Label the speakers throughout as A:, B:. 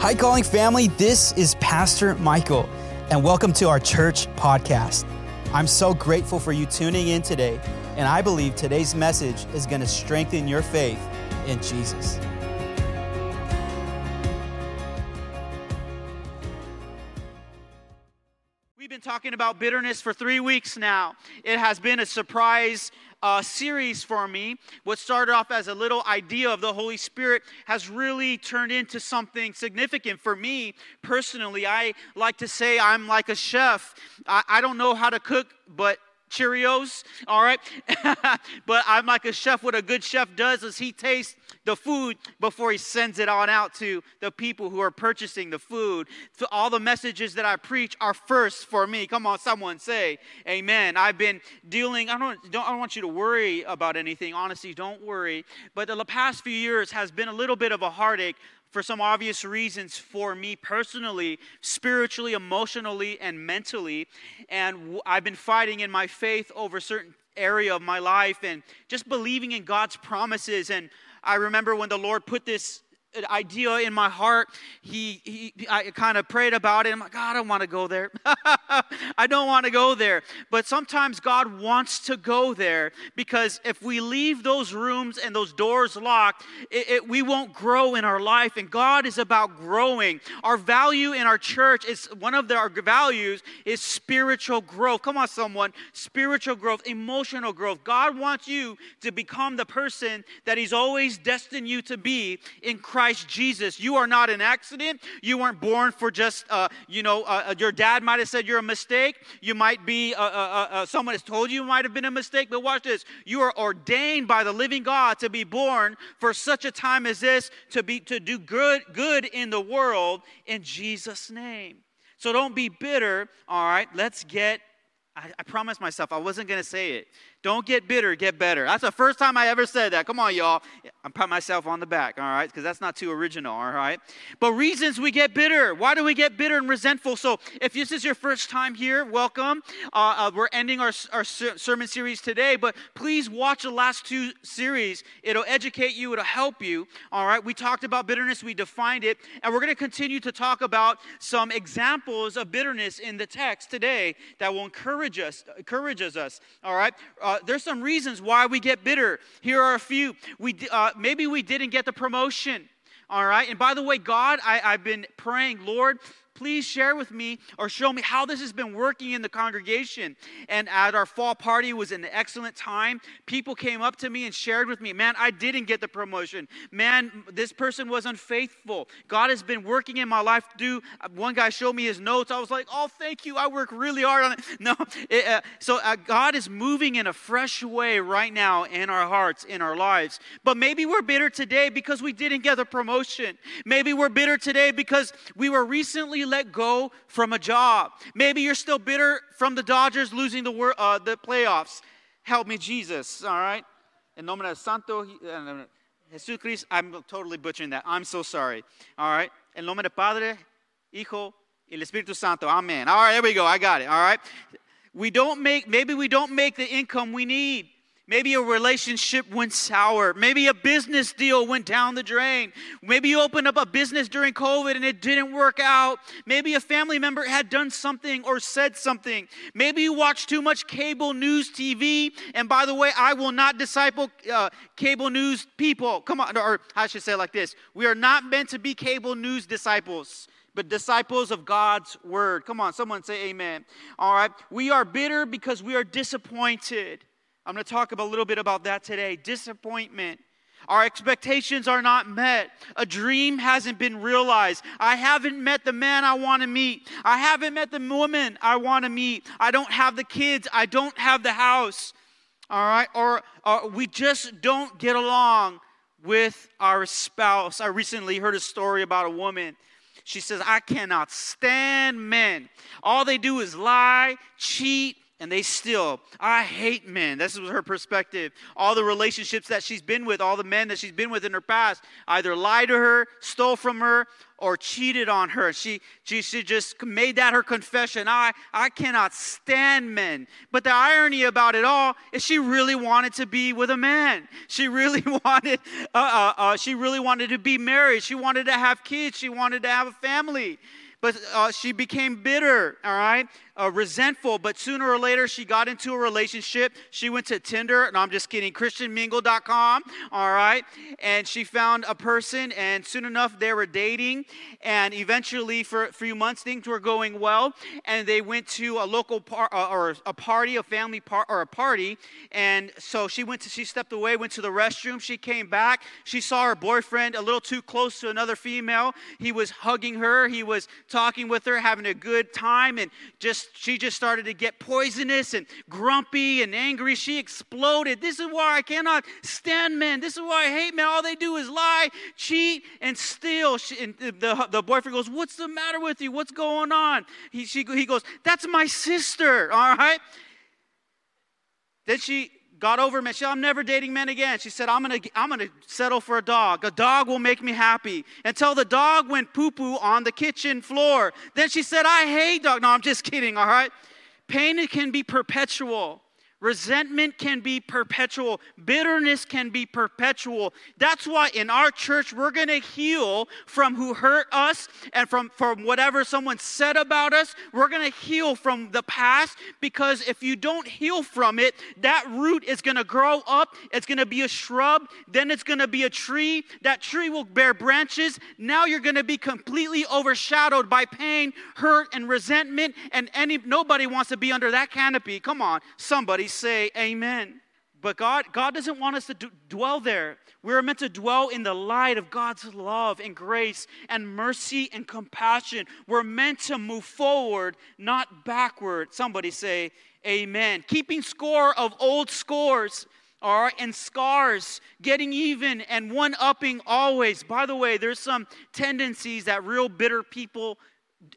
A: Hi, Calling family. This is Pastor Michael, and welcome to our church podcast. I'm so grateful for you tuning in today, and I believe today's message is going to strengthen your faith in Jesus.
B: Talking about bitterness for three weeks now. It has been a surprise uh, series for me. What started off as a little idea of the Holy Spirit has really turned into something significant for me personally. I like to say I'm like a chef. I, I don't know how to cook, but Cheerios, all right? but I'm like a chef. What a good chef does is he tastes the food before he sends it on out to the people who are purchasing the food. So all the messages that I preach are first for me. Come on, someone say amen. I've been dealing, I don't, don't, I don't want you to worry about anything. Honestly, don't worry. But the past few years has been a little bit of a heartache for some obvious reasons for me personally, spiritually, emotionally, and mentally. And I've been fighting in my faith over certain area of my life and just believing in God's promises. And I remember when the Lord put this idea in my heart. He, he I kind of prayed about it. I'm like, God, I don't want to go there. I don't want to go there. But sometimes God wants to go there because if we leave those rooms and those doors locked, it, it, we won't grow in our life. And God is about growing. Our value in our church is one of the, our values is spiritual growth. Come on, someone. Spiritual growth, emotional growth. God wants you to become the person that He's always destined you to be in Christ Christ Jesus. You are not an accident. You weren't born for just, uh, you know, uh, uh, your dad might have said you're a mistake. You might be, uh, uh, uh, someone has told you might have been a mistake. But watch this. You are ordained by the living God to be born for such a time as this, to, be, to do good, good in the world in Jesus' name. So don't be bitter. All right, let's get I, I promised myself I wasn't going to say it. Don't get bitter, get better. That's the first time I ever said that. Come on, y'all. I'm pat myself on the back, all right? Because that's not too original, all right? But reasons we get bitter. Why do we get bitter and resentful? So, if this is your first time here, welcome. Uh, uh, we're ending our, our sermon series today, but please watch the last two series. It'll educate you, it'll help you, all right? We talked about bitterness, we defined it, and we're going to continue to talk about some examples of bitterness in the text today that will encourage us, encourages us, all right? uh, there's some reasons why we get bitter. Here are a few. We, uh, maybe we didn't get the promotion. All right. And by the way, God, I, I've been praying, Lord, please share with me or show me how this has been working in the congregation. And at our fall party was an excellent time. People came up to me and shared with me, man, I didn't get the promotion. Man, this person was unfaithful. God has been working in my life. Do one guy showed me his notes. I was like, oh, thank you. I work really hard on it. No, it, uh, so uh, God is moving in a fresh way right now in our hearts, in our lives. But maybe we're bitter today because we didn't get the promotion. Maybe we're bitter today because we were recently let go from a job. Maybe you're still bitter from the Dodgers losing the, uh, the playoffs. Help me, Jesus, all right? En nombre de Santo, uh, Jesús Cristo, I'm totally butchering that. I'm so sorry, all right? En nombre de Padre, Hijo, el Espíritu Santo, amen. All right, there we go, I got it, all right? We don't make, maybe we don't make the income we need. Maybe a relationship went sour. Maybe a business deal went down the drain. Maybe you opened up a business during COVID and it didn't work out. Maybe a family member had done something or said something. Maybe you watched too much cable news TV. And by the way, I will not disciple uh, cable news people. Come on, or I should say like this We are not meant to be cable news disciples but disciples of God's word. Come on, someone say amen. All right. We are bitter because we are disappointed. I'm going to talk a little bit about that today. Disappointment. Our expectations are not met. A dream hasn't been realized. I haven't met the man I want to meet. I haven't met the woman I want to meet. I don't have the kids. I don't have the house. All right? Or, or we just don't get along with our spouse. I recently heard a story about a woman. She says, I cannot stand men. All they do is lie, cheat, and they still i hate men. This was her perspective. All the relationships that she's been with all the men that she's been with in her past either lied to her stole from her or cheated on her. She, she, she just made that her confession. I i cannot stand men. But the irony about it all is she really wanted to be with a man. She really wanted uh, uh, uh, she really wanted to be married. She wanted to have kids. She wanted to have a family. But uh, she became bitter, all right? Uh, resentful, but sooner or later she got into a relationship. She went to Tinder, no, I'm just kidding, ChristianMingle.com, all right? And she found a person, and soon enough they were dating. And eventually, for a few months, things were going well. And they went to a local par- uh, or a party, a family part or a party. And so she went to, she stepped away, went to the restroom. She came back. She saw her boyfriend a little too close to another female. He was hugging her, he was talking with her, having a good time, and just she just started to get poisonous and grumpy and angry. She exploded. This is why I cannot stand men. This is why I hate men. All they do is lie, cheat, and steal. She, and the, the boyfriend goes, What's the matter with you? What's going on? He, she, he goes, That's my sister. All right. Then she got over men. She said, I'm never dating men again. She said, I'm gonna, I'm gonna settle for a dog. A dog will make me happy. Until the dog went poo-poo on the kitchen floor. Then she said, I hate dog. No, I'm just kidding, all right? Pain can be perpetual. Resentment can be perpetual. Bitterness can be perpetual. That's why in our church, we're going to heal from who hurt us and from, from whatever someone said about us. We're going to heal from the past because if you don't heal from it, that root is going to grow up. It's going to be a shrub. Then it's going to be a tree. That tree will bear branches. Now you're going to be completely overshadowed by pain, hurt, and resentment. And any, nobody wants to be under that canopy. Come on, somebody say amen. But God, God doesn't want us to d- dwell there. We're meant to dwell in the light of God's love and grace and mercy and compassion. We're meant to move forward, not backward. Somebody say amen. Keeping score of old scores. All right, and scars, getting even and one upping always. By the way, there's some tendencies that real bitter people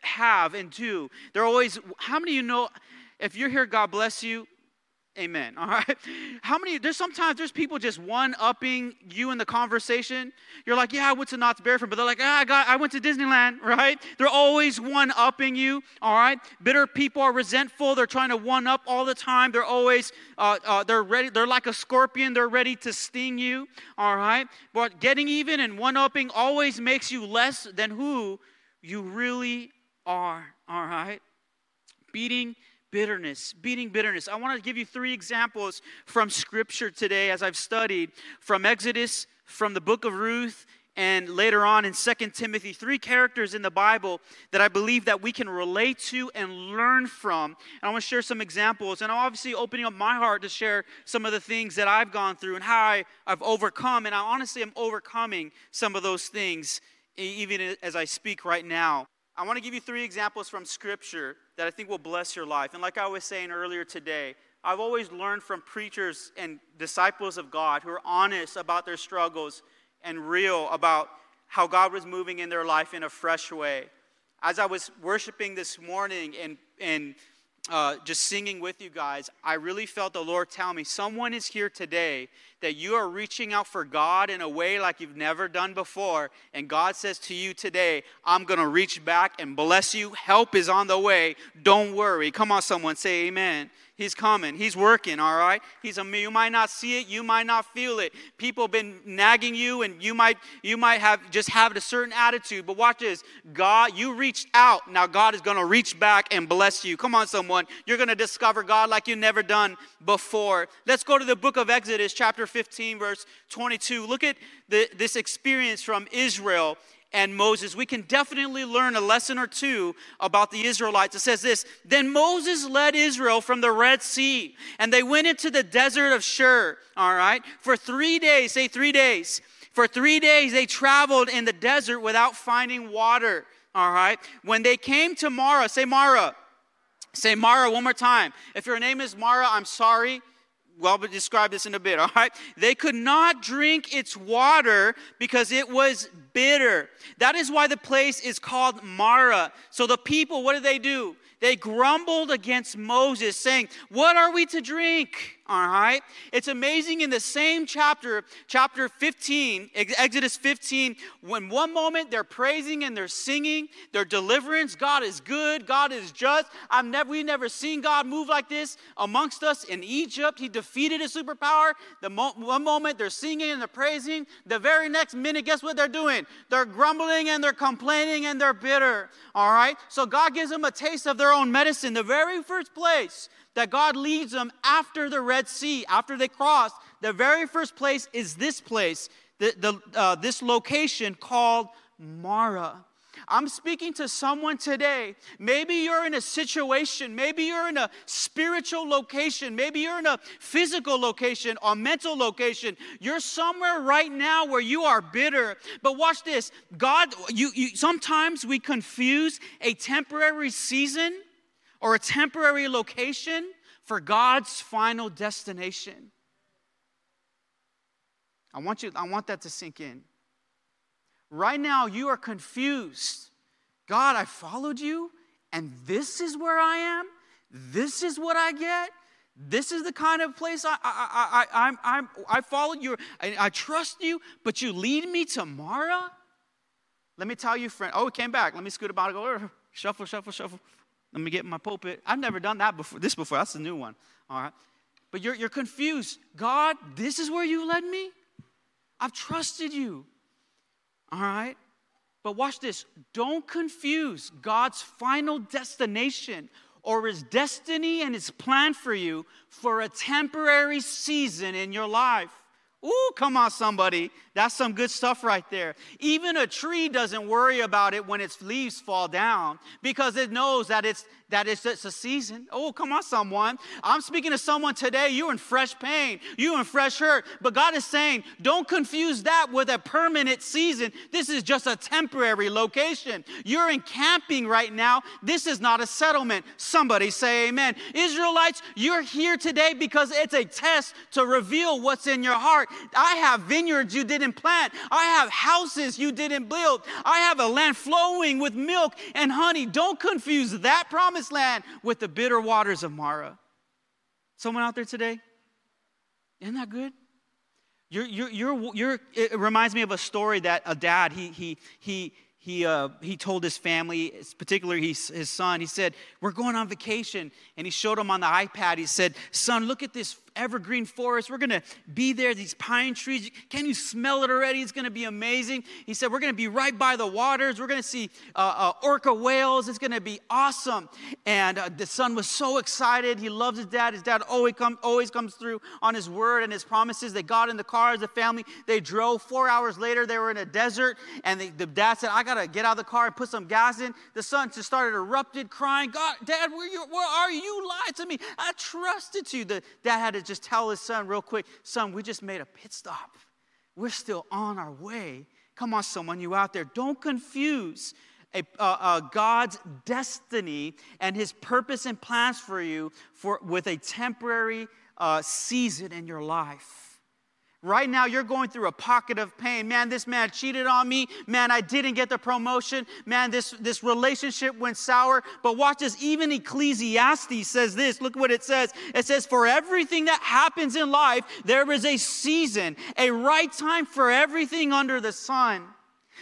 B: have and do. They're always, how many of you know, if you're here, God bless you, Amen. All right. How many? There's sometimes there's people just one upping you in the conversation. You're like, yeah, I went to Knott's Berry Farm, but they're like, ah, I got, I went to Disneyland, right? They're always one upping you. All right. Bitter people are resentful. They're trying to one up all the time. They're always, uh, uh, they're ready. They're like a scorpion. They're ready to sting you. All right. But getting even and one upping always makes you less than who you really are. All right. Beating bitterness, beating bitterness. I want to give you three examples from Scripture today as I've studied from Exodus, from the book of Ruth, and later on in Second Timothy, three characters in the Bible that I believe that we can relate to and learn from. And I want to share some examples. And I'm obviously opening up my heart to share some of the things that I've gone through and how I, I've overcome. And I honestly am overcoming some of those things even as I speak right now. I want to give you three examples from Scripture that I think will bless your life. And like I was saying earlier today, I've always learned from preachers and disciples of God who are honest about their struggles and real about how God was moving in their life in a fresh way. As I was worshiping this morning and, and uh, just singing with you guys, I really felt the Lord tell me someone is here today that you are reaching out for God in a way like you've never done before. And God says to you today, I'm going to reach back and bless you. Help is on the way. Don't worry. Come on, someone, say amen. He's coming. He's working, all right? He's a, you might not see it, you might not feel it. People have been nagging you and you might you might have just have a certain attitude, but watch this. God, you reached out. Now God is going to reach back and bless you. Come on someone. You're going to discover God like you've never done before. Let's go to the book of Exodus chapter 15 verse 22. Look at the, this experience from Israel and Moses, we can definitely learn a lesson or two about the Israelites. It says this Then Moses led Israel from the Red Sea, and they went into the desert of Shur, all right, for three days. Say three days. For three days they traveled in the desert without finding water, all right. When they came to Marah, say Marah. Say Marah one more time. If your name is Mara, I'm sorry well, but describe this in a bit, all right? They could not drink its water because it was bitter. That is why the place is called Marah. So the people, what did they do? They grumbled against Moses, saying, What are we to drink? All right. It's amazing in the same chapter, chapter 15, Exodus 15, when one moment they're praising and they're singing their deliverance. God is good. God is just. I've never, we've never seen God move like this amongst us in Egypt. He defeated a superpower. The mo- one moment they're singing and they're praising. The very next minute, guess what they're doing? They're grumbling and they're complaining and they're bitter. All right. So God gives them a taste of their own medicine. The very first place that God leads them after the Red Sea, after they cross. The very first place is this place, the, the, uh, this location called Marah. I'm speaking to someone today. Maybe you're in a situation, maybe you're in a spiritual location, maybe you're in a physical location or mental location. You're somewhere right now where you are bitter. But watch this. God, you, you sometimes we confuse a temporary season or a temporary location for God's final destination. I want you I want that to sink in. Right now you are confused. God, I followed you and this is where I am. This is what I get. This is the kind of place I, I, I, I, I'm, I followed you. I, I trust you, but you lead me to Marah? Let me tell you, friend. Oh, it came back. Let me scoot about and go, shuffle, shuffle, shuffle. Let me get my pulpit. I've never done that before. This before. That's a new one. All right. But you're, you're confused. God, this is where you led me? I've trusted you. All right. But watch this. Don't confuse God's final destination or his destiny and his plan for you for a temporary season in your life. Ooh, come on, somebody. That's some good stuff right there. Even a tree doesn't worry about it when its leaves fall down because it knows that it's that it's, it's a season. Oh, come on, someone. I'm speaking to someone today. You're in fresh pain, you're in fresh hurt. But God is saying, don't confuse that with a permanent season. This is just a temporary location. You're in camping right now. This is not a settlement. Somebody say amen. Israelites, you're here today because it's a test to reveal what's in your heart. I have vineyards you didn't plant, I have houses you didn't build, I have a land flowing with milk and honey. Don't confuse that promised land with the bitter waters of Marah. Someone out there today? Isn't that good? You're, you're, you're, you're, it reminds me of a story that a dad, he, he, he, he, uh, he told his family, particularly his, his son, he said, We're going on vacation. And he showed him on the iPad, he said, Son, look at this evergreen forest. We're going to be there, these pine trees. Can you smell it already? It's going to be amazing. He said, We're going to be right by the waters. We're going to see uh, uh, orca whales. It's going to be awesome. And uh, the son was so excited. He loves his dad. His dad always, come, always comes through on his word and his promises. They got in the car as a family. They drove. Four hours later, they were in a desert. And the dad said, I got to get out of the car and put some gas in. The son just started erupted, crying, God, Dad, where, you, where are you? You lied to me. I trusted you. The dad had to just tell his son real quick, son, we just made a pit stop. We're still on our way. Come on, someone, you out there. Don't confuse a, uh, uh, God's destiny and his purpose and plans for you for, with a temporary uh, season in your life. Right now, you're going through a pocket of pain. Man, this man cheated on me. Man, I didn't get the promotion. Man, this, this relationship went sour. But watch this. Even Ecclesiastes says this. Look what it says. It says, For everything that happens in life, there is a season, a right time for everything under the sun.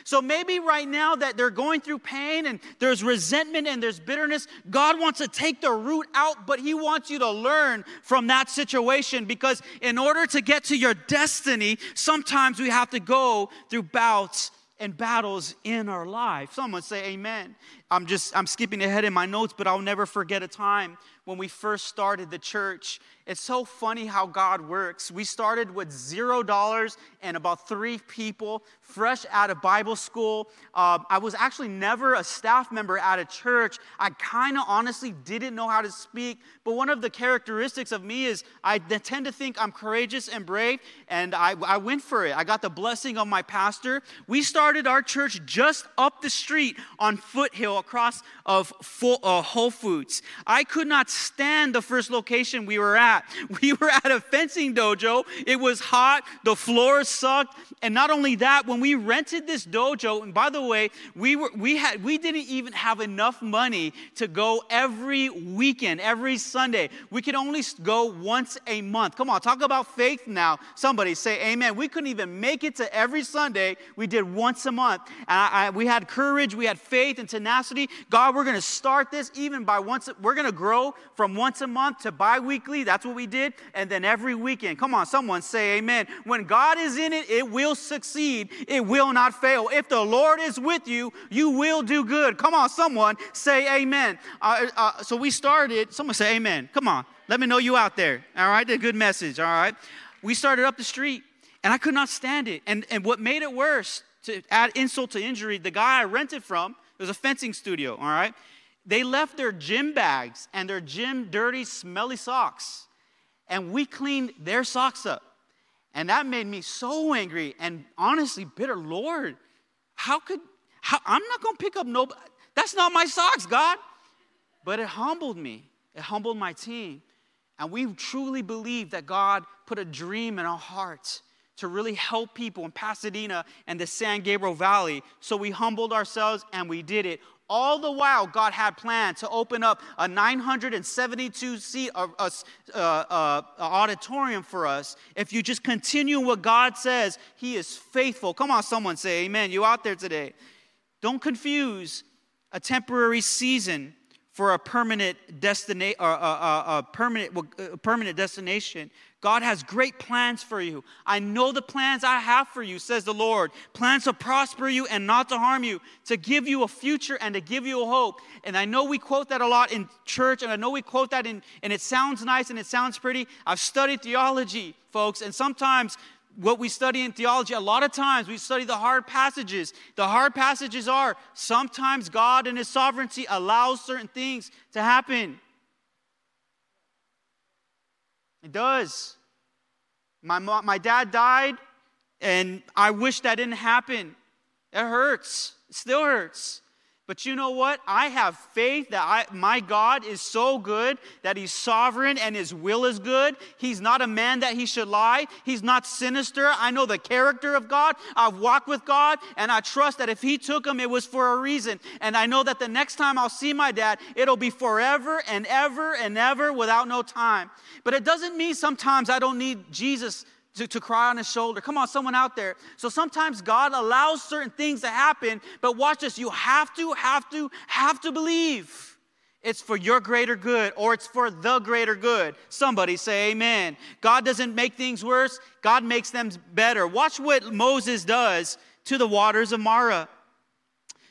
B: So maybe right now that they're going through pain and there's resentment and there's bitterness, God wants to take the root out, but He wants you to learn from that situation because in order to get to your destiny, sometimes we have to go through bouts and battles in our life. Someone say amen. I'm just I'm skipping ahead in my notes, but I'll never forget a time when we first started the church. It's so funny how God works. We started with zero dollars and about three people, fresh out of Bible school. Uh, I was actually never a staff member at a church. I kind of honestly didn't know how to speak, but one of the characteristics of me is I tend to think I'm courageous and brave, and I, I went for it. I got the blessing of my pastor. We started our church just up the street on Foothill across of full, uh, Whole Foods. I could not stand the first location we were at. We were at a fencing dojo. It was hot, the floor sucked, and not only that, when we rented this dojo, and by the way, we were we had we didn't even have enough money to go every weekend, every Sunday. We could only go once a month. Come on, talk about faith now. Somebody say amen. We couldn't even make it to every Sunday. We did once a month. And I, I, we had courage, we had faith and tenacity. God, we're going to start this even by once, we're going to grow from once a month to bi weekly. That's what we did. And then every weekend. Come on, someone say amen. When God is in it, it will succeed, it will not fail. If the Lord is with you, you will do good. Come on, someone say amen. Uh, uh, so we started, someone say amen. Come on, let me know you out there. All right, a good message. All right. We started up the street and I could not stand it. And, and what made it worse, to add insult to injury, the guy I rented from, it was a fencing studio, all right? They left their gym bags and their gym dirty, smelly socks. And we cleaned their socks up. And that made me so angry and honestly bitter. Lord, how could, how, I'm not gonna pick up no, that's not my socks, God. But it humbled me, it humbled my team. And we truly believe that God put a dream in our hearts to really help people in Pasadena and the San Gabriel Valley. So we humbled ourselves and we did it. All the while, God had planned to open up a 972 seat uh, uh, uh, auditorium for us. If you just continue what God says, He is faithful. Come on, someone say amen. You out there today. Don't confuse a temporary season for a permanent destination, a, a, a, permanent, a permanent destination. God has great plans for you. I know the plans I have for you, says the Lord. Plans to prosper you and not to harm you, to give you a future and to give you a hope. And I know we quote that a lot in church, and I know we quote that, in, and it sounds nice and it sounds pretty. I've studied theology, folks, and sometimes what we study in theology, a lot of times we study the hard passages. The hard passages are sometimes God in His sovereignty allows certain things to happen. It does. My, my dad died, and I wish that didn't happen. It hurts. It still hurts. But you know what? I have faith that I, my God is so good that He's sovereign and His will is good. He's not a man that He should lie. He's not sinister. I know the character of God. I've walked with God and I trust that if He took him, it was for a reason. And I know that the next time I'll see my dad, it'll be forever and ever and ever without no time. But it doesn't mean sometimes I don't need Jesus to, to cry on his shoulder. Come on, someone out there. So sometimes God allows certain things to happen, but watch this. You have to, have to, have to believe it's for your greater good or it's for the greater good. Somebody say amen. God doesn't make things worse, God makes them better. Watch what Moses does to the waters of Marah.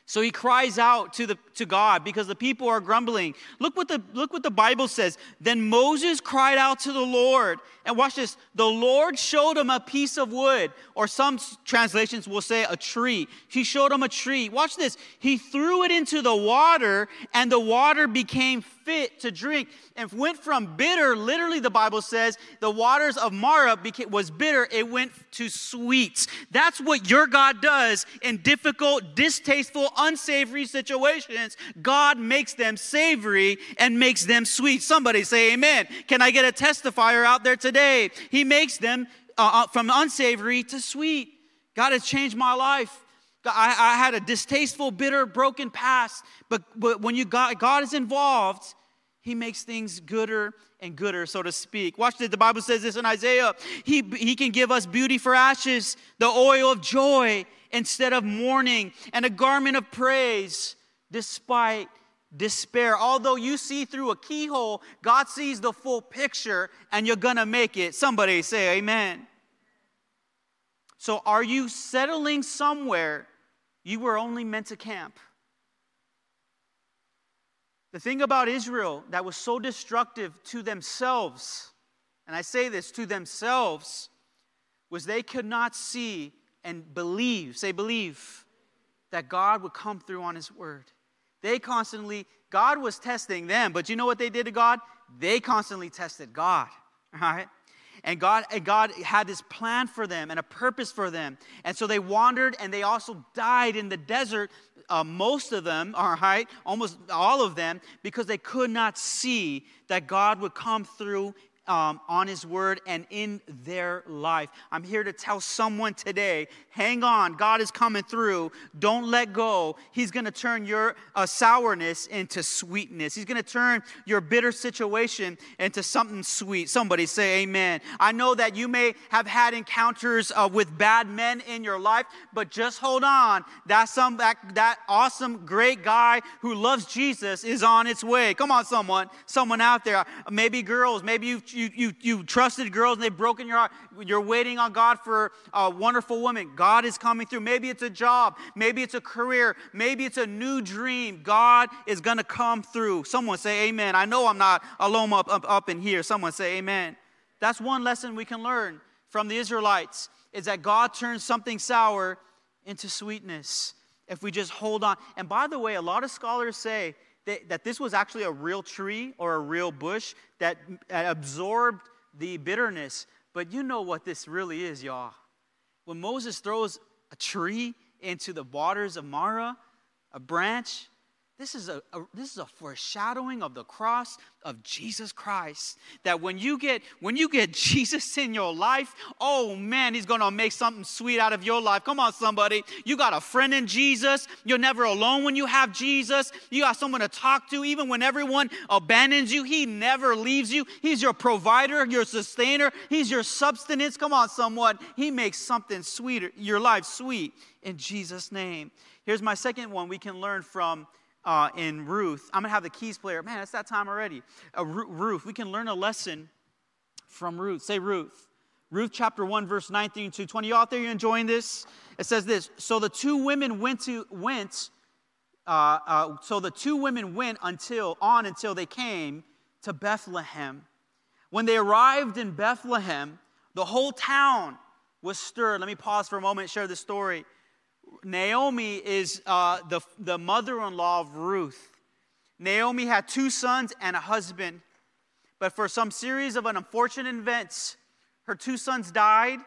B: So he cries out to, the, to God because the people are grumbling. Look what, the, look what the Bible says. Then Moses cried out to the Lord. And watch this. The Lord showed him a piece of wood, or some translations will say a tree. He showed him a tree. Watch this. He threw it into the water, and the water became fit to drink and went from bitter, literally, the Bible says, the waters of Marah became, was bitter, it went to sweet. That's what your God does in difficult, distasteful, unsavory situations. God makes them savory and makes them sweet. Somebody say amen. Can I get a testifier out there today? He makes them uh, uh from unsavory to sweet. God has changed my life. I, I, had a distasteful, bitter, broken past, but, but when you got, God is involved, he makes things gooder and gooder, so to speak. Watch this. The Bible says this in Isaiah. He, he can give us beauty for ashes, the oil of joy instead of mourning, and a garment of praise despite despair. Although you see through a keyhole, God sees the full picture and you're gonna make it. Somebody say amen. So, are you settling somewhere you were only meant to camp? The thing about Israel that was so destructive to themselves, and I say this to themselves, was they could not see and believe, say believe, that God would come through on His word. They constantly, God was testing them, but you know what they did to God? They constantly tested God, all right? And God, and God had this plan for them and a purpose for them. And so they wandered and they also died in the desert, uh, most of them, all right, almost all of them, because they could not see that God would come through um, on His Word and in their life. I'm here to tell someone today hang on, God is coming through. Don't let go. He's going to turn your uh, sourness into sweetness, He's going to turn your bitter situation into something sweet. Somebody say amen. I know that you may have had encounters uh, with bad men in your life, but just hold on. That, some, that, that awesome, great guy who loves Jesus is on its way. Come on, someone. Someone out there. Maybe girls, maybe you've you, you, you trusted girls and they've broken your heart. You're waiting on God for a wonderful woman. God is coming through. Maybe it's a job. Maybe it's a career. Maybe it's a new dream. God is going to come through. Someone say amen. I know I'm not alone up, up, up in here. Someone say amen. That's one lesson we can learn from the Israelites is that God turns something sour into sweetness if we just hold on. And by the way, a lot of scholars say that this was actually a real tree or a real bush that absorbed the bitterness. But you know what this really is, y'all. When Moses throws a tree into the waters of Marah, a branch, this is a, a, this is a foreshadowing of the cross of Jesus Christ. That when you get when you get Jesus in your life, oh man, he's gonna make something sweet out of your life. Come on, somebody. You got a friend in Jesus. You're never alone when you have Jesus. You got someone to talk to, even when everyone abandons you. He never leaves you. He's your provider, your sustainer, he's your substance. Come on, someone. He makes something sweeter, your life sweet in Jesus' name. Here's my second one we can learn from uh, in Ruth. I'm going to have the keys player. Man, it's that time already. Uh, Ruth, we can learn a lesson from Ruth. Say Ruth. Ruth chapter 1, verse 19 to 20. You out there, you enjoying this? It says this So the two women went to, went, uh, uh, so the two women went until, on until they came to Bethlehem. When they arrived in Bethlehem, the whole town was stirred. Let me pause for a moment share this story. Naomi is uh, the, the mother in law of Ruth. Naomi had two sons and a husband, but for some series of unfortunate events, her two sons died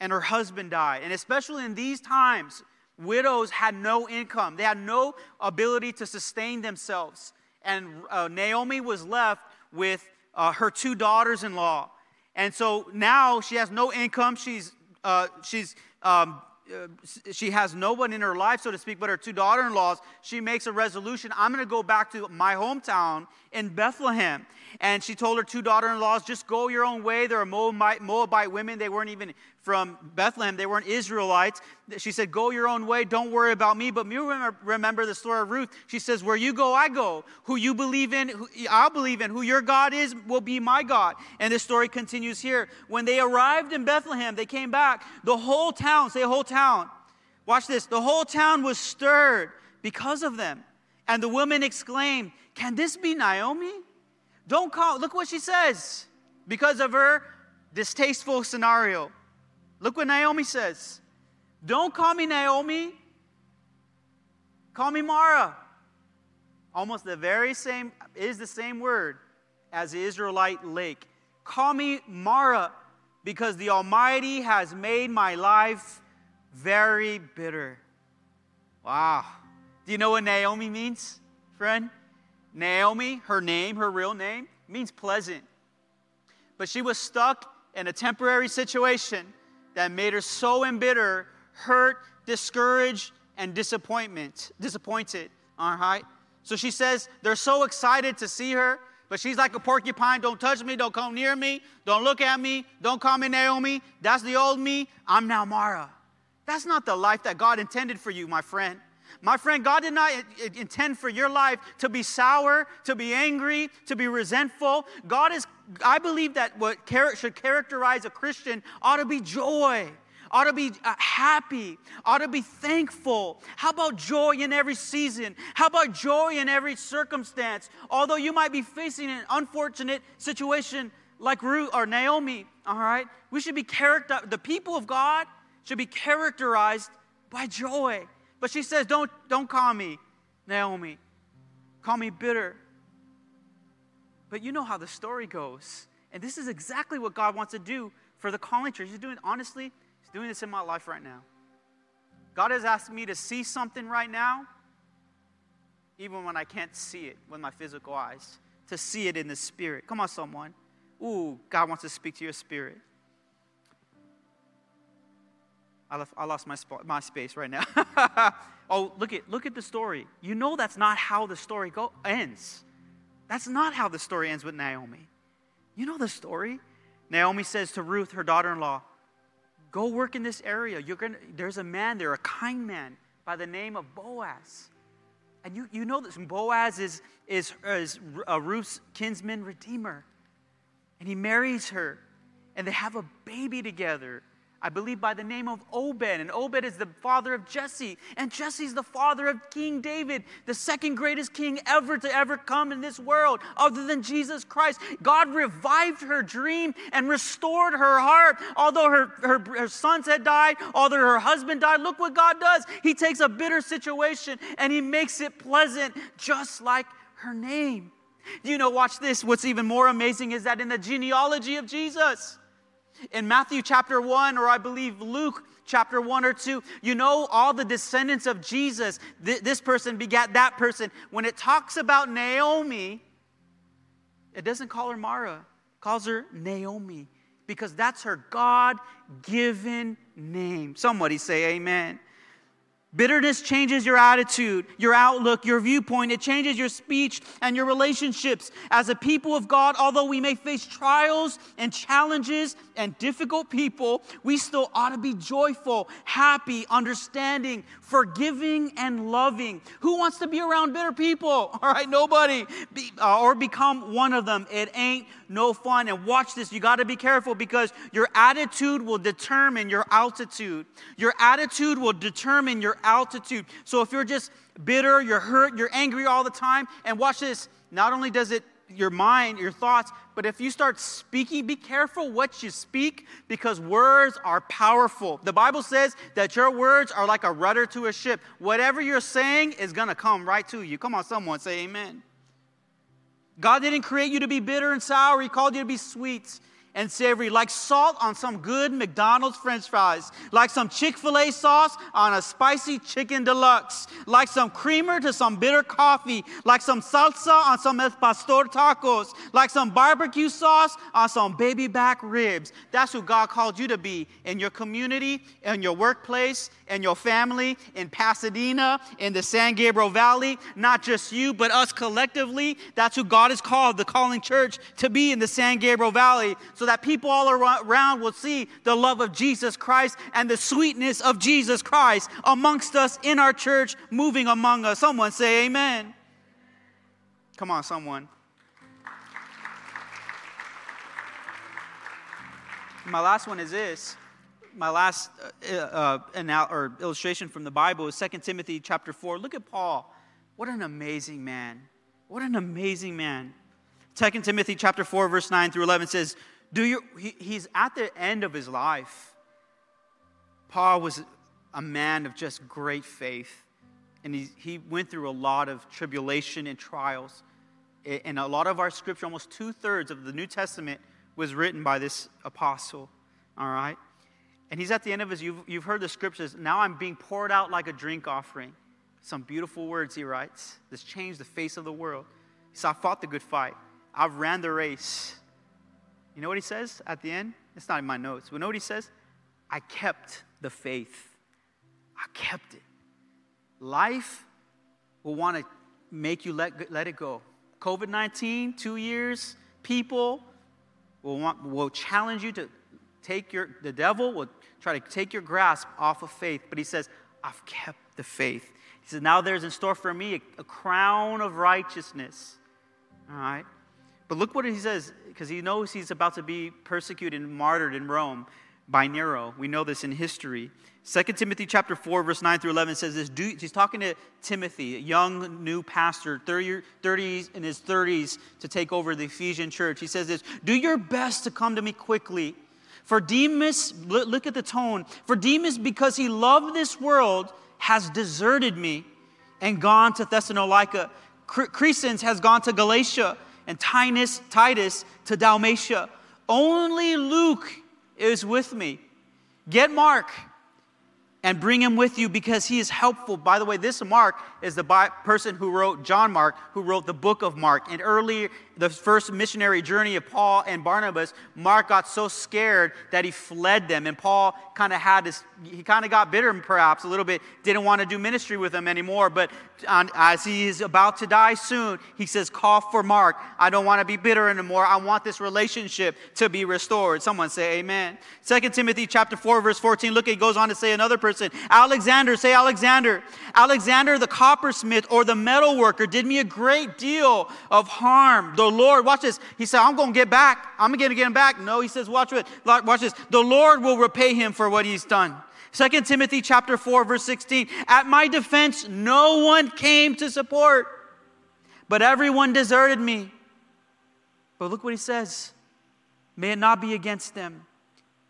B: and her husband died. And especially in these times, widows had no income, they had no ability to sustain themselves. And uh, Naomi was left with uh, her two daughters in law. And so now she has no income. She's, uh, she's um, Uh, she has no one in her life, so to speak, but her two daughter in laws. She makes a resolution I'm going to go back to my hometown in Bethlehem. And she told her two daughter in laws, just go your own way. There are Moabite, Moabite women. They weren't even from Bethlehem, they weren't Israelites. She said, Go your own way. Don't worry about me. But you remember, the story of Ruth. She says, Where you go, I go. Who you believe in, I'll believe in. Who your God is, will be my God. And this story continues here. When they arrived in Bethlehem, they came back. The whole town, say, whole town. Watch this. The whole town was stirred because of them. And the women exclaimed, Can this be Naomi? Don't call, look what she says because of her distasteful scenario. Look what Naomi says. Don't call me Naomi, call me Mara. Almost the very same, is the same word as the Israelite lake. Call me Mara because the Almighty has made my life very bitter. Wow. Do you know what Naomi means, friend? Naomi, her name, her real name, means pleasant. But she was stuck in a temporary situation that made her so embittered, hurt, discouraged, and disappointment, disappointed. All right. So she says they're so excited to see her, but she's like a porcupine. Don't touch me. Don't come near me. Don't look at me. Don't call me Naomi. That's the old me. I'm now Mara. That's not the life that God intended for you, my friend. My friend, God did not intend for your life to be sour, to be angry, to be resentful. God is, I believe that what should characterize a Christian ought to be joy ought to be uh, happy, ought to be thankful. How about joy in every season? How about joy in every circumstance? Although you might be facing an unfortunate situation like Ruth or Naomi, all right? We should be character the people of God should be characterized by joy. But she says, Don't, don't call me Naomi. Call me bitter. But you know how the story goes. And this is exactly what God wants to do for the calling church. He's doing, honestly, He's doing this in my life right now. God has asked me to see something right now, even when I can't see it with my physical eyes, to see it in the spirit. Come on, someone. Ooh, God wants to speak to your spirit. I, left, I lost my, my space right now. oh, look at, look at the story. You know that's not how the story go, ends. That's not how the story ends with Naomi. You know the story. Naomi says to Ruth, her daughter in law, Go work in this area. You're gonna, there's a man there, a kind man by the name of Boaz. And you, you know this. Boaz is, is, is uh, Ruth's kinsman redeemer. And he marries her, and they have a baby together. I believe, by the name of Obed. And Obed is the father of Jesse. And Jesse's the father of King David, the second greatest king ever to ever come in this world, other than Jesus Christ. God revived her dream and restored her heart. Although her, her, her sons had died, although her husband died, look what God does. He takes a bitter situation and he makes it pleasant, just like her name. You know, watch this. What's even more amazing is that in the genealogy of Jesus, in Matthew chapter 1, or I believe Luke chapter 1 or 2, you know all the descendants of Jesus, th- this person begat that person. When it talks about Naomi, it doesn't call her Mara, calls her Naomi because that's her God given name. Somebody say amen. Bitterness changes your attitude, your outlook, your viewpoint. It changes your speech and your relationships. As a people of God, although we may face trials and challenges and difficult people, we still ought to be joyful, happy, understanding, forgiving, and loving. Who wants to be around bitter people? All right, nobody. Be, uh, or become one of them. It ain't no fun. And watch this, you got to be careful because your attitude will determine your altitude. Your attitude will determine your altitude. So if you're just bitter, you're hurt, you're angry all the time, and watch this, not only does it your mind, your thoughts, but if you start speaking, be careful what you speak because words are powerful. The Bible says that your words are like a rudder to a ship. Whatever you're saying is going to come right to you. Come on, someone say amen. God didn't create you to be bitter and sour, He called you to be sweet and savory, like salt on some good McDonald's french fries, like some Chick fil A sauce on a spicy chicken deluxe, like some creamer to some bitter coffee, like some salsa on some El Pastor tacos, like some barbecue sauce on some baby back ribs. That's who God called you to be in your community, in your workplace, in your family, in Pasadena, in the San Gabriel Valley. Not just you, but us collectively. That's who God has called the calling church to be in the San Gabriel Valley. So so that people all around will see the love of Jesus Christ and the sweetness of Jesus Christ amongst us in our church, moving among us. Someone say, Amen. Come on, someone. My last one is this. My last uh, uh, or illustration from the Bible is 2 Timothy chapter 4. Look at Paul. What an amazing man. What an amazing man. 2 Timothy chapter 4 verse 9 through 11 says, do you, he, he's at the end of his life. Paul was a man of just great faith, and he, he went through a lot of tribulation and trials. And a lot of our scripture, almost two thirds of the New Testament, was written by this apostle. All right? And he's at the end of his, you've, you've heard the scriptures, now I'm being poured out like a drink offering. Some beautiful words he writes. This changed the face of the world. He said, I fought the good fight. I've ran the race. You know what he says at the end? It's not in my notes. But know what he says? I kept the faith. I kept it. Life will want to make you let, let it go. COVID 19, two years, people will, want, will challenge you to take your, the devil will try to take your grasp off of faith. But he says, I've kept the faith. He says, now there's in store for me a, a crown of righteousness. All right? But look what he says, because he knows he's about to be persecuted and martyred in Rome by Nero. We know this in history. 2 Timothy chapter 4, verse 9 through 11 says this. Do, he's talking to Timothy, a young new pastor, 30, 30 in his 30s to take over the Ephesian church. He says this Do your best to come to me quickly. For Demas, look at the tone. For Demas, because he loved this world, has deserted me and gone to Thessalonica. Crescens has gone to Galatia and Titus, Titus to Dalmatia. Only Luke is with me. Get Mark and bring him with you because he is helpful. By the way, this Mark is the person who wrote, John Mark, who wrote the book of Mark. And early, the first missionary journey of Paul and Barnabas, Mark got so scared that he fled them. And Paul kind of had this, he kind of got bitter perhaps a little bit, didn't want to do ministry with them anymore. But on, as he is about to die soon, he says, Call for Mark. I don't want to be bitter anymore. I want this relationship to be restored. Someone say amen. 2 Timothy chapter 4, verse 14. Look, it goes on to say another person, Alexander, say Alexander. Alexander the coppersmith or the metal worker did me a great deal of harm. The Lord, watch this. He said, I'm going to get back. I'm going to get him back. No, he says, watch it. Watch this. The Lord will repay him for what he's done. 2 Timothy chapter 4 verse 16 At my defense no one came to support but everyone deserted me. But look what he says. May it not be against them.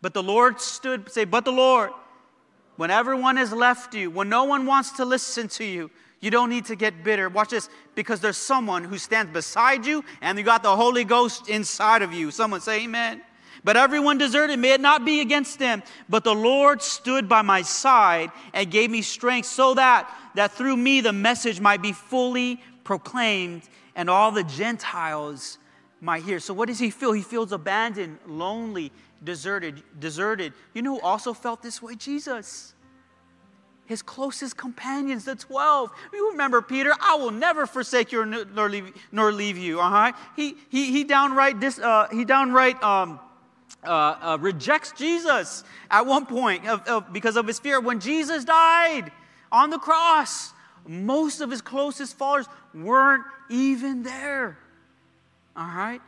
B: But the Lord stood say but the Lord when everyone has left you, when no one wants to listen to you, you don't need to get bitter. Watch this, because there's someone who stands beside you and you got the Holy Ghost inside of you. Someone say, Amen. But everyone deserted. May it not be against them. But the Lord stood by my side and gave me strength so that, that through me the message might be fully proclaimed and all the Gentiles might hear. So what does he feel? He feels abandoned, lonely, deserted, deserted. You know who also felt this way? Jesus. His closest companions, the 12. You remember Peter, I will never forsake you nor leave, nor leave you. Uh-huh. He, he, he downright, dis, uh, he downright um, uh, uh, rejects Jesus at one point of, of, because of his fear. When Jesus died on the cross, most of his closest followers weren't even there. All right?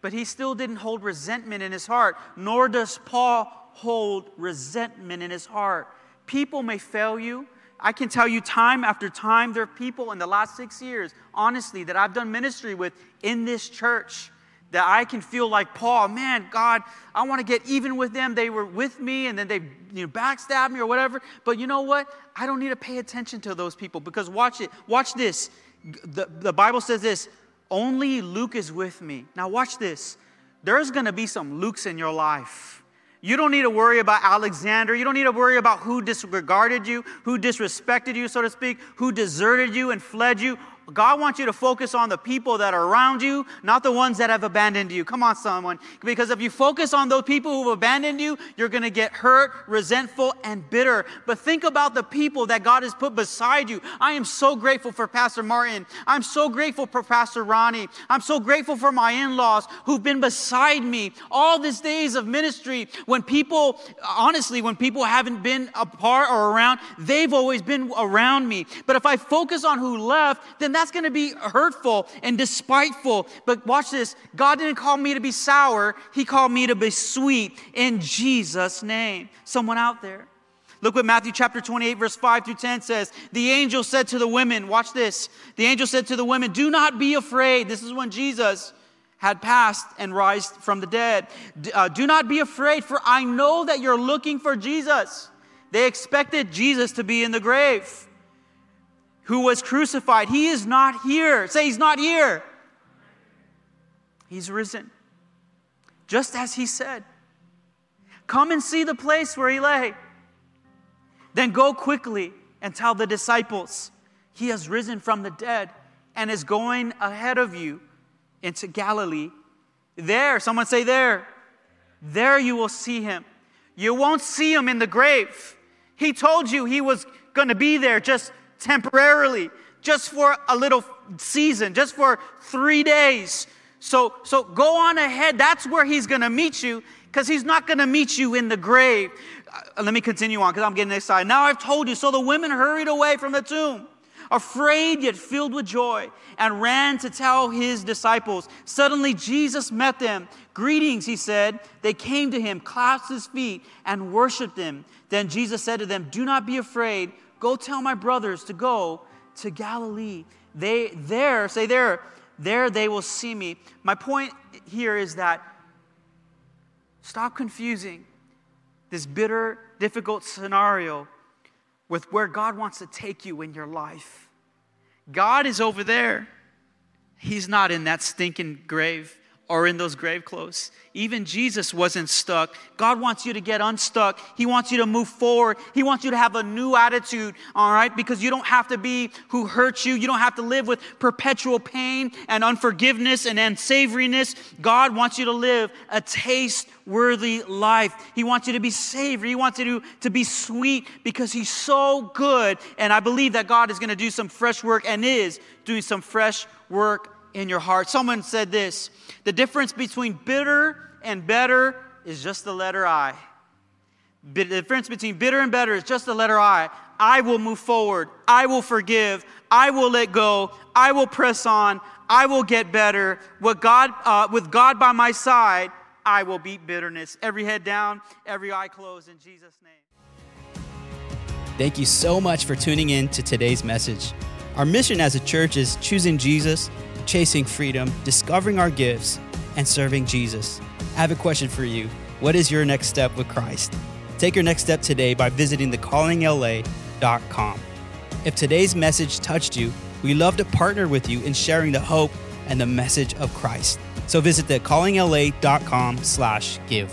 B: But he still didn't hold resentment in his heart, nor does Paul hold resentment in his heart. People may fail you. I can tell you time after time, there are people in the last six years, honestly, that I've done ministry with in this church that I can feel like Paul, man, God, I want to get even with them. They were with me and then they you know, backstabbed me or whatever. But you know what? I don't need to pay attention to those people because watch it. Watch this. The, the Bible says this only Luke is with me. Now, watch this. There's going to be some Lukes in your life. You don't need to worry about Alexander. You don't need to worry about who disregarded you, who disrespected you, so to speak, who deserted you and fled you. God wants you to focus on the people that are around you, not the ones that have abandoned you. Come on, someone. Because if you focus on those people who've abandoned you, you're going to get hurt, resentful, and bitter. But think about the people that God has put beside you. I am so grateful for Pastor Martin. I'm so grateful for Pastor Ronnie. I'm so grateful for my in laws who've been beside me all these days of ministry. When people, honestly, when people haven't been apart or around, they've always been around me. But if I focus on who left, then that's going to be hurtful and despiteful. But watch this God didn't call me to be sour, He called me to be sweet in Jesus' name. Someone out there. Look what Matthew chapter 28, verse 5 through 10 says. The angel said to the women, watch this. The angel said to the women, Do not be afraid. This is when Jesus had passed and rised from the dead. Uh, do not be afraid, for I know that you're looking for Jesus. They expected Jesus to be in the grave who was crucified. He is not here. Say, He's not here. He's risen. Just as He said. Come and see the place where He lay. Then go quickly and tell the disciples, He has risen from the dead and is going ahead of you into Galilee. There, someone say, there. There you will see Him. You won't see Him in the grave. He told you He was going to be there just temporarily, just for a little season, just for three days. So, so go on ahead. That's where he's going to meet you because he's not going to meet you in the grave. Uh, let me continue on because I'm getting excited. Now I've told you. So the women hurried away from the tomb, afraid yet filled with joy, and ran to tell his disciples. Suddenly Jesus met them. Greetings, he said. They came to him, clasped his feet, and worshiped him. Then Jesus said to them, Do not be afraid. Go tell my brothers to go to Galilee. They there, say there, there they will see me. My point here is that stop confusing this bitter, difficult scenario with where God wants to take you in your life. God is over there. He's not in that stinking grave. Or in those grave clothes. Even Jesus wasn't stuck. God wants you to get unstuck. He wants you to move forward. He wants you to have a new attitude, all right? Because you don't have to be who hurt you. You don't have to live with perpetual pain and unforgiveness and unsavoriness. God wants you to live a taste worthy life. He wants you to be savory. He wants you to, to be sweet because He's so good. And I believe that God is going to do some fresh work and is doing some fresh work in your heart. Someone said this the difference between bitter and better is just the letter I. The difference between bitter and better is just the letter I. I will move forward. I will forgive. I will let go. I will press on. I will get better. With God, uh, with God by my side, I will beat bitterness. Every head down, every eye closed in Jesus' name.
A: Thank you so much for tuning in to today's message. Our mission as a church is choosing Jesus chasing freedom, discovering our gifts, and serving Jesus. I have a question for you. What is your next step with Christ? Take your next step today by visiting thecallingla.com. If today's message touched you, we love to partner with you in sharing the hope and the message of Christ. So visit thecallingla.com slash give.